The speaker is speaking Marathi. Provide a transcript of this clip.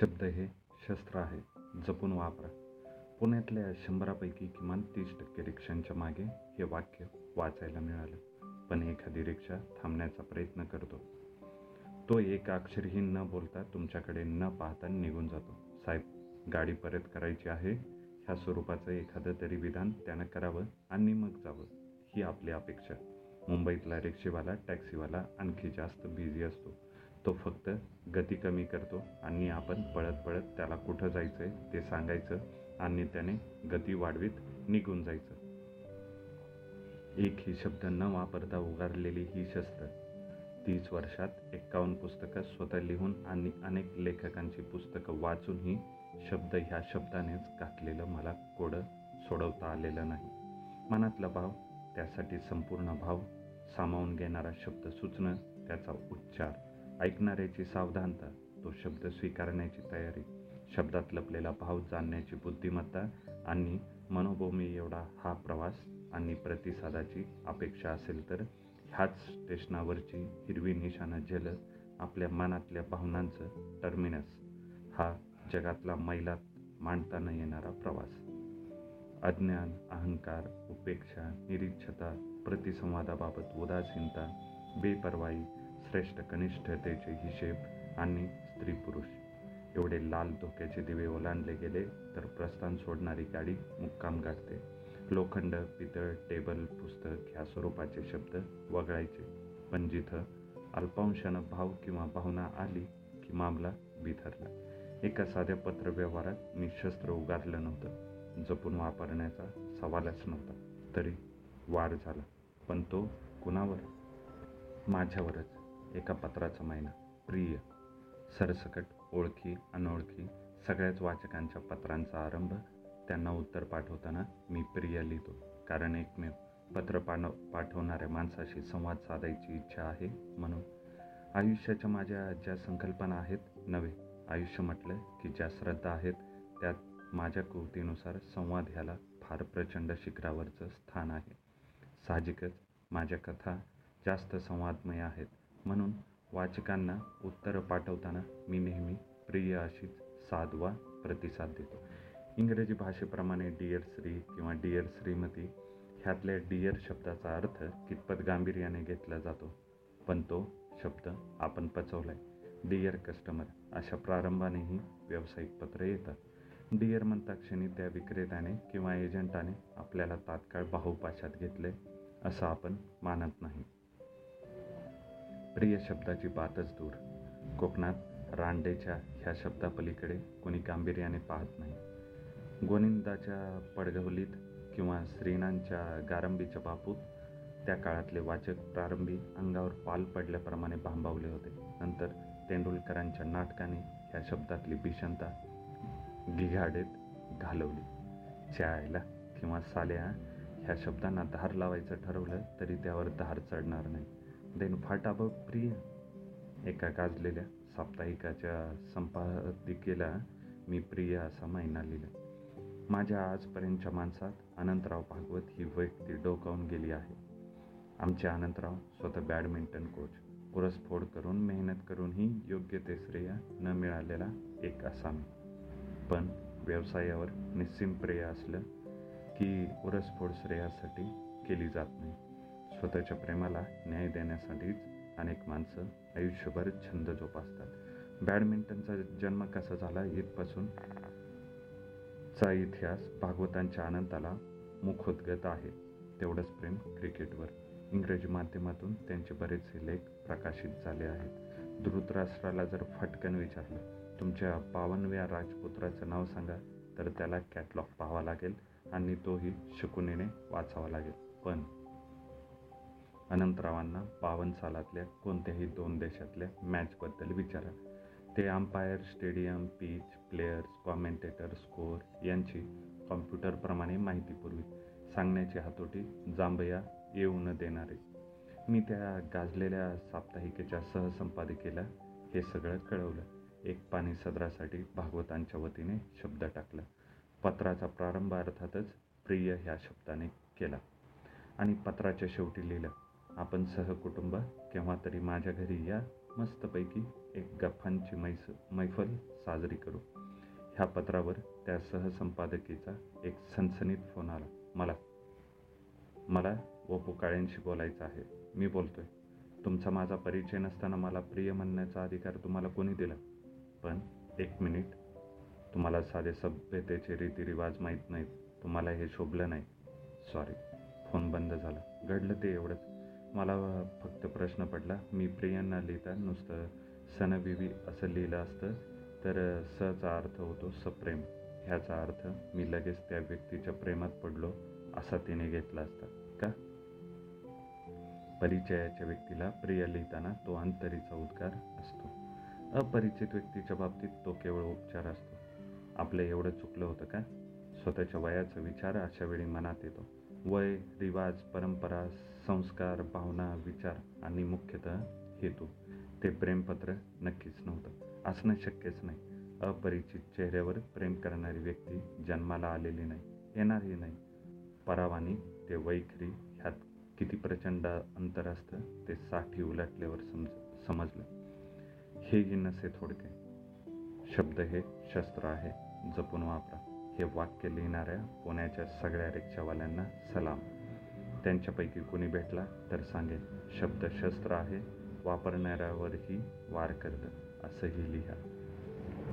शब्द हे शस्त्र आहे. जपून वापरा. पुण्यातल्या शंभरापैकी किमान तीस टक्के रिक्षांच्या मागे हे वाक्य वाचायला मिळालं. पण एखादी रिक्षा थांबण्याचा प्रयत्न करतो. तो एक अक्षरही न बोलता तुमच्याकडे न पाहता निघून जातो. साहेब गाडी परत करायची आहे? ह्या स्वरूपाचं एखादं तरी विधान त्यानं करावं आणि मग जावं ही आपली अपेक्षा. मुंबईतला रिक्षेवाला टॅक्सीवाला आणखी जास्त बिझी असतो. तो फक्त गती कमी करतो आणि आपण पळत पळत त्याला कुठं जायचं आहे ते सांगायचं आणि त्याने गती वाढवीत निघून जायचं. एक ही शब्द न वापरता उगारलेली ही शस्त्र. तीस वर्षात एक्कावन्न पुस्तकं स्वतः लिहून आणि अनेक लेखकांची पुस्तकं वाचूनही शब्द ह्या शब्दानेच घातलेलं मला कोडं सोडवता आलेलं नाही. मनातला भाव त्यासाठी संपूर्ण भाव सामावून घेणारा शब्द सुचणं त्याचा उच्चार. ऐकणाऱ्याची सावधानता तो शब्द स्वीकारण्याची तयारी शब्दात लपलेला भाव जाणण्याची बुद्धिमत्ता आणि मनोभूमी एवढा हा प्रवास आणि प्रतिसादाची अपेक्षा असेल तर ह्याच स्टेशनावरची हिरवी निशाणा झलक आपल्या मनातल्या भावनांचं टर्मिनस हा जगातला मैलात मांडता न येणारा प्रवास. अज्ञान अहंकार उपेक्षा निरीक्षता प्रतिसंवादाबाबत उदासीनता बेपरवाई श्रेष्ठ कनिष्ठतेचे हिशेब आणि स्त्री पुरुष. एवढे लाल धोक्याचे दिवे ओलांडले गेले तर प्रस्थान सोडणारी गाडी मुक्काम गाठते. लोखंड पितळ टेबल पुस्तक ह्या स्वरूपाचे शब्द वगळायचे. पण जिथं अल्पांशानं भाव किंवा भावना आली की मामला बिथरला. एका साध्या पत्रव्यवहारात मी शस्त्र उगारलं नव्हतं. जपून वापरण्याचा सवालच नव्हता. तरी वार झाला. पण तो कुणावर? माझ्यावरच. एका पत्राचा महिना. प्रिय सरसकट ओळखी अनोळखी सगळ्याच वाचकांच्या पत्रांचा आरंभ त्यांना उत्तर पाठवताना मी प्रिय लिहितो. कारण एकमेव पत्र पाठव पाठवणाऱ्या माणसाशी संवाद साधायची इच्छा आहे म्हणून. आयुष्याच्या माझ्या ज्या संकल्पना आहेत नव्हे आयुष्य म्हटलं की ज्या श्रद्धा आहेत त्यात माझ्या कृतीनुसार संवाद ह्याला फार प्रचंड शिखरावरचं स्थान आहे. साहजिकच माझ्या कथा जास्त संवादमय आहेत. म्हणून वाचकांना उत्तरं पाठवताना मी नेहमी प्रिय अशीच साधवा प्रतिसाद देतो. इंग्रजी भाषेप्रमाणे डिअर श्री किंवा डिअर श्रीमती ह्यातल्या डिअर शब्दाचा अर्थ कितपत गांभीर्याने घेतला जातो? पण तो शब्द आपण पचवलाय. डिअर कस्टमर अशा प्रारंभानेही व्यावसायिक पत्र येतात. डिअर म्हणता क्षणी त्या विक्रेत्याने किंवा एजंटाने आपल्याला तात्काळ बाहुपाशात घेतले असं आपण मानत नाही. प्रिय शब्दाची बातच दूर. कोकणात रांडेच्या ह्या शब्दापलीकडे कोणी गांभीर्याने पाहत नाही. गोनिंदाच्या पडगवलीत किंवा श्रीनांच्या गारंबीच्या बापूत त्या काळातले वाचक प्रारंभी अंगावर पाल पडल्याप्रमाणे भांबावले होते. नंतर तेंडुलकरांच्या नाटकाने ह्या शब्दातली भीषणता गिघाडेत घालवली. चायला किंवा साल्या ह्या शब्दांना धार लावायचं ठरवलं तरी त्यावर धार चढणार नाही. देन फाटाब प्रिय. एका गाजलेल्या साप्ताहिकाच्या संपादिकेला मी प्रिय असा महिना लिहिला. माझ्या आजपर्यंतच्या माणसात अनंतराव भागवत ही व्यक्ती डोकावून गेली आहे. आमचे अनंतराव स्वतः बॅडमिंटन कोच. पुरस्फोड करून मेहनत करूनही योग्य ते श्रेय न मिळालेला एक असामी. पण व्यवसायावर निस्सिम प्रेय असलं की पुरस्फोड श्रेयासाठी केली जात नाही. स्वतःच्या प्रेमाला न्याय देण्यासाठीच अनेक माणसं आयुष्यभर छंद जोपासतात. बॅडमिंटनचा जन्म कसा झाला इथपासून? चा इतिहास भागवतांच्या आनंदाला मुखोद्गत आहे. तेवढंच प्रेम क्रिकेटवर. इंग्रजी माध्यमातून त्यांचे बरेचसे लेख प्रकाशित झाले आहेत. धृतराष्ट्राला जर फटकन विचारलं तुमच्या बावनव्या राजपुत्राचं नाव सांगा तर त्याला कॅटलॉग पाहावा लागेल आणि तोही शकुनीने वाचावा लागेल. पण अनंतरावांना बावन्न सालातल्या कोणत्याही दोन देशातल्या मॅचबद्दल विचारा. ते umpire stadium pitch players commentator score यांची कॉम्प्युटरप्रमाणे माहिती पुरवी. सांगण्याची हातोटी जांभया येऊ न देणारे. मी त्या गाजलेल्या साप्ताहिकेच्या सहसंपादिकेला हे सगळं कळवलं. एक पाणी सदरासाठी भागवतांच्या वतीने शब्द टाकला. पत्राचा प्रारंभ अर्थातच प्रिय ह्या शब्दाने केला. आणि पत्राच्या शेवटी लिहिलं आपण सहकुटुंब केव्हा तरी माझ्या घरी या मस्तपैकी एक गप्पांची मैस मैफल साजरी करू. ह्या पत्रावर त्या सहसंपादकीचा एक सनसनीत फोन आला. मला मला ओपो काळ्यांशी बोलायचं आहे. मी बोलतोय. तुमचा माझा परिचय नसताना मला प्रिय म्हणण्याचा अधिकार तुम्हाला कोणी दिला? पण एक मिनिट. तुम्हाला साधे सभ्यतेचे रीतिरिवाज माहीत नाहीत. तुम्हाला हे शोभलं नाही. सॉरी फोन बंद झाला. घडलं ते एवढंच. मला फक्त प्रश्न पडला. मी प्रियांना लिहिता नुसतं सनबिबी असं लिहिलं असतं तर सचा अर्थ होतो सप्रेम. ह्याचा अर्थ मी लगेच त्या व्यक्तीच्या प्रेमात पडलो असा तिने घेतला असता. का? परिचयाच्या व्यक्तीला प्रिय लिहिताना तो अंतरीचा उद्गार असतो. अपरिचित व्यक्तीच्या बाबतीत तो केवळ उपचार असतो. आपलं एवढं चुकलं होतं का? स्वतःच्या वयाचा विचार अशा वेळी मनात येतो. वय रिवाज परंपरा संस्कार भावना विचार आणि मुख्यतः हेतू. ते प्रेमपत्र नक्कीच नव्हतं. असणं शक्यच नाही. अपरिचित चेहऱ्यावर प्रेम करणारी व्यक्ती जन्माला आलेली नाही येणारही नाही. परावानी ते वैखरी ह्यात किती प्रचंड अंतर असतं ते साठी उलटल्यावर समज समजलं. हेही नसे थोडके. शब्द हे शस्त्र आहे जपून वापरा. हे वाक्य लिहिणाऱ्या पुण्याच्या सगळ्या रिक्षावाल्यांना सलाम. त्यांच्यापैकी कुणी भेटला तर सांगेल शब्द शस्त्र आहे वापरणाऱ्यावरही वार करतं असंही लिहा.